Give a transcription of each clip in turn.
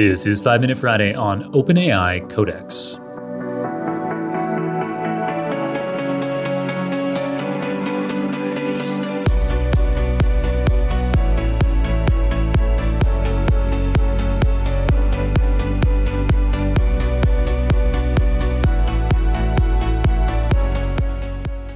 This is 5 Minute Friday on OpenAI Codex.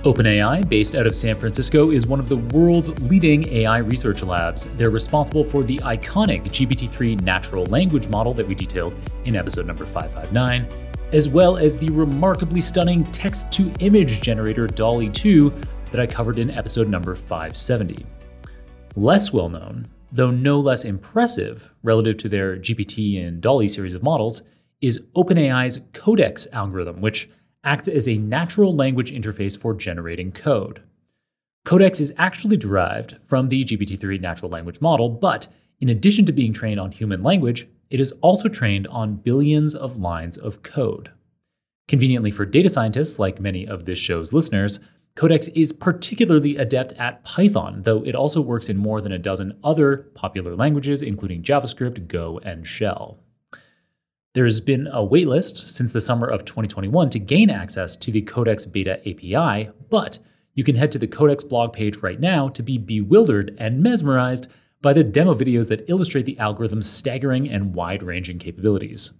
OpenAI, based out of San Francisco, is one of the world's leading AI research labs. They're responsible for the iconic GPT 3 natural language model that we detailed in episode number 559, as well as the remarkably stunning text to image generator DALL-E 2 that I covered in episode number 570. Less well known, though no less impressive relative to their GPT and DALL-E series of models, is OpenAI's Codex algorithm, which acts as a natural language interface for generating code. Codex is actually derived from the GPT 3 natural language model, but in addition to being trained on human language, it is also trained on billions of lines of code. Conveniently for data scientists, like many of this show's listeners, Codex is particularly adept at Python, though it also works in more than a dozen other popular languages, including JavaScript, Go, and Shell. There's been a waitlist since the summer of 2021 to gain access to the Codex Beta API, but you can head to the Codex blog page right now to be bewildered and mesmerized by the demo videos that illustrate the algorithm's staggering and wide ranging capabilities.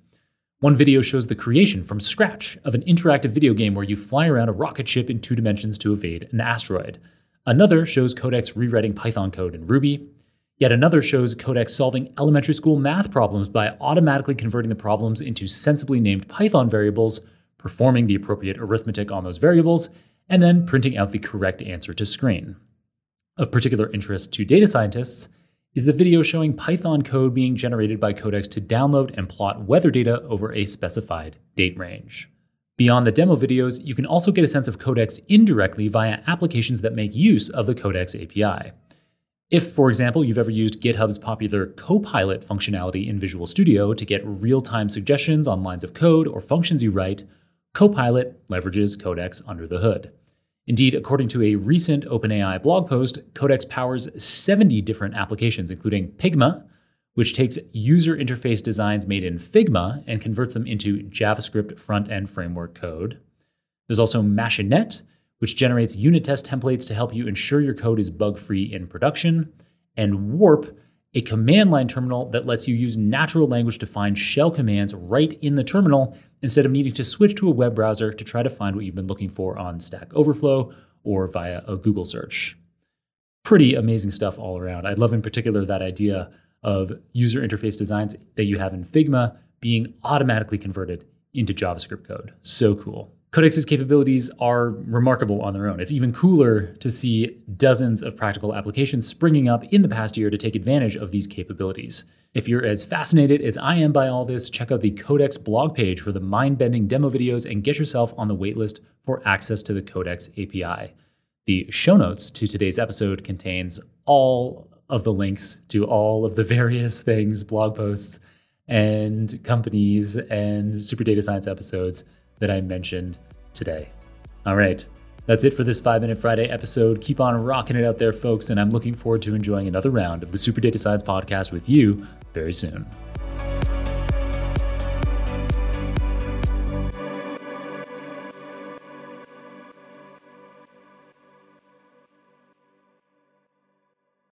One video shows the creation from scratch of an interactive video game where you fly around a rocket ship in two dimensions to evade an asteroid. Another shows Codex rewriting Python code in Ruby. Yet another shows Codex solving elementary school math problems by automatically converting the problems into sensibly named Python variables, performing the appropriate arithmetic on those variables, and then printing out the correct answer to screen. Of particular interest to data scientists is the video showing Python code being generated by Codex to download and plot weather data over a specified date range. Beyond the demo videos, you can also get a sense of Codex indirectly via applications that make use of the Codex API. If, for example, you've ever used GitHub's popular Copilot functionality in Visual Studio to get real time suggestions on lines of code or functions you write, Copilot leverages Codex under the hood. Indeed, according to a recent OpenAI blog post, Codex powers 70 different applications, including Pygma, which takes user interface designs made in Figma and converts them into JavaScript front end framework code. There's also Machinet, which generates unit test templates to help you ensure your code is bug free in production, and Warp, a command line terminal that lets you use natural language to find shell commands right in the terminal instead of needing to switch to a web browser to try to find what you've been looking for on Stack Overflow or via a Google search. Pretty amazing stuff all around. I love in particular that idea of user interface designs that you have in Figma being automatically converted into JavaScript code. So cool. Codex's capabilities are remarkable on their own. It's even cooler to see dozens of practical applications springing up in the past year to take advantage of these capabilities. If you're as fascinated as I am by all this, check out the Codex blog page for the mind bending demo videos and get yourself on the waitlist for access to the Codex API. The show notes to today's episode contains all of the links to all of the various things, blog posts, and companies and super data science episodes that I mentioned today. All right, that's it for this 5 Minute Friday episode. Keep on rocking it out there, folks, and I'm looking forward to enjoying another round of the Super Data Science Podcast with you very soon.